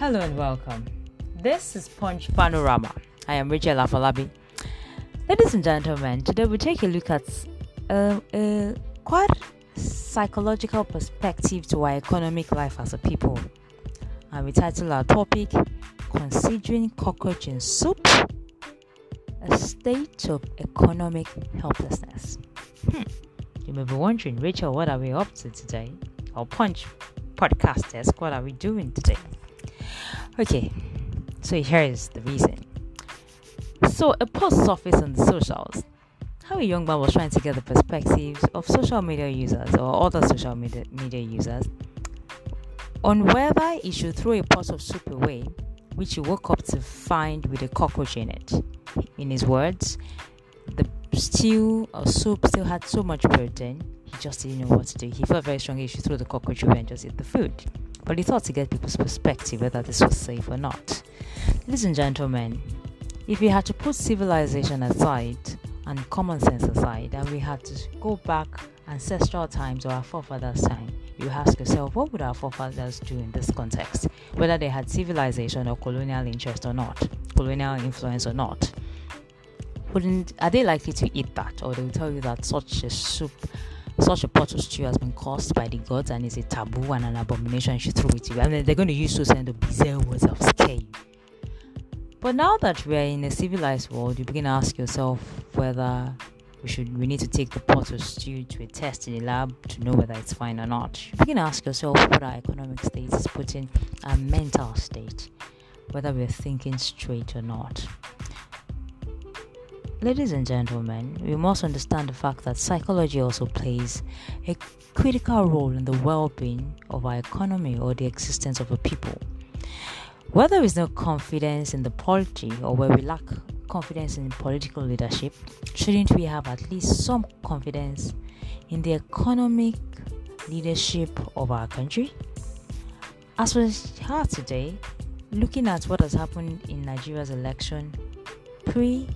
Hello and welcome. This is Punch Panorama. I am Rachel Afolabi. Ladies and gentlemen, today we take a look at uh, a quite psychological perspective to our economic life as a people. And we title our topic Considering Cockroach in Soup A State of Economic Helplessness. Hmm. You may be wondering, Rachel, what are we up to today? Our Punch podcasters, what are we doing today? Okay, so here is the reason. So, a post surfaced on the socials how a young man was trying to get the perspectives of social media users or other social media, media users on whether he should throw a pot of soup away, which he woke up to find with a cockroach in it. In his words, the stew or soup still had so much protein, he just didn't know what to do. He felt very strongly he should throw the cockroach away and just eat the food. But he thought to get people's perspective whether this was safe or not. Ladies and gentlemen, if we had to put civilization aside and common sense aside, and we had to go back ancestral times or our forefathers' time, you ask yourself, what would our forefathers do in this context? Whether they had civilization or colonial interest or not, colonial influence or not. Wouldn't are they likely to eat that, or they will tell you that such a soup such a pot of stew has been caused by the gods and is a taboo and an abomination you should throw it away. I mean, they're going to use those kind of bizarre words of scare you. But now that we're in a civilized world, you begin to ask yourself whether we should we need to take the pot of stew to a test in the lab to know whether it's fine or not. You begin to ask yourself what our economic state is putting our mental state, whether we're thinking straight or not. Ladies and gentlemen, we must understand the fact that psychology also plays a critical role in the well being of our economy or the existence of a people. Where there is no confidence in the polity or where we lack confidence in political leadership, shouldn't we have at least some confidence in the economic leadership of our country? As we are today, looking at what has happened in Nigeria's election pre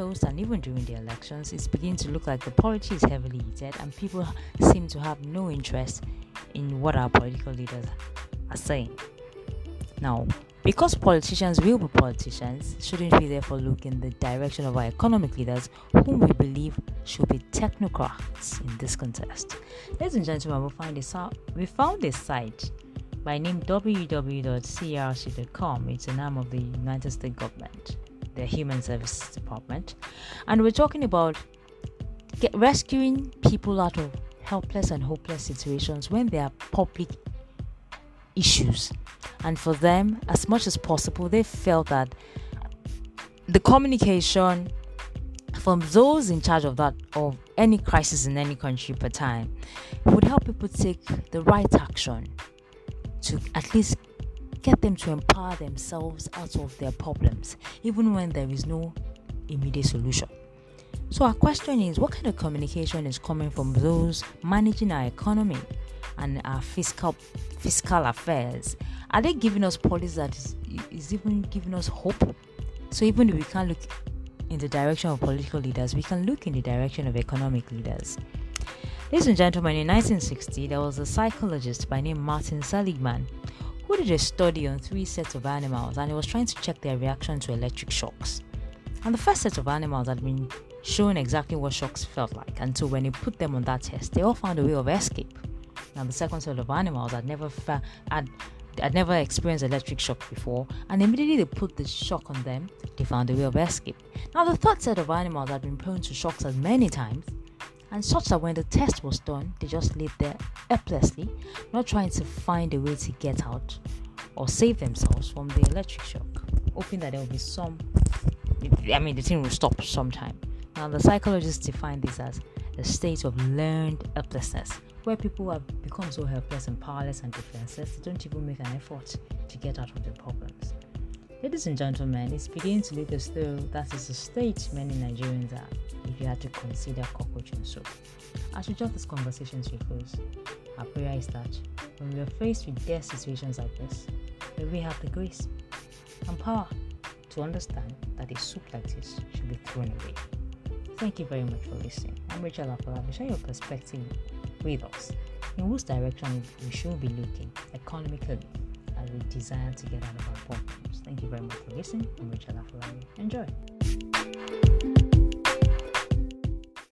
and even during the elections, it's beginning to look like the polity is heavily heated and people seem to have no interest in what our political leaders are saying. Now, because politicians will be politicians, shouldn't we therefore look in the direction of our economic leaders, whom we believe should be technocrats in this contest? Ladies and gentlemen, we, find this we found a site by name www.crc.com. It's the name of the United States government the Human Services Department, and we're talking about rescuing people out of helpless and hopeless situations when there are public issues. And for them, as much as possible, they felt that the communication from those in charge of that of any crisis in any country per time would help people take the right action to at least get them to empower themselves out of their problems, even when there is no immediate solution. So, our question is what kind of communication is coming from those managing our economy and our fiscal fiscal affairs? Are they giving us policies that is, is even giving us hope? So, even if we can't look in the direction of political leaders, we can look in the direction of economic leaders. Ladies and gentlemen, in 1960, there was a psychologist by name Martin Seligman who did a study on three sets of animals and he was trying to check their reaction to electric shocks. And the first set of animals had been shown exactly what shocks felt like, and so when he put them on that test, they all found a way of escape. Now the second set of animals had never fa- had had never experienced electric shock before, and immediately they put the shock on them, they found a way of escape. Now the third set of animals had been prone to shocks as many times, and such that when the test was done, they just laid there helplessly, not trying to find a way to get out or save themselves from the electric shock, hoping that there will be some. I mean, the thing will stop sometime. Now, the psychologists define this as a state of learned helplessness, where people have become so helpless and powerless and defenseless, they don't even make an effort to get out of their problems. Ladies and gentlemen, it's beginning to look as though that is the state many Nigerians are if you had to consider cockroach and soup. As we draw this conversation to a close, our prayer is that when we are faced with dire situations like this, may we have the grace and power to understand that a soup like this should be thrown away. Thank you very much for listening. I'm Rachel Afolabi. Share your perspective with us in whose direction we should be looking economically we desire to get out of our partners. Thank you very much for listening. I'm Rachel Afolabi. Enjoy.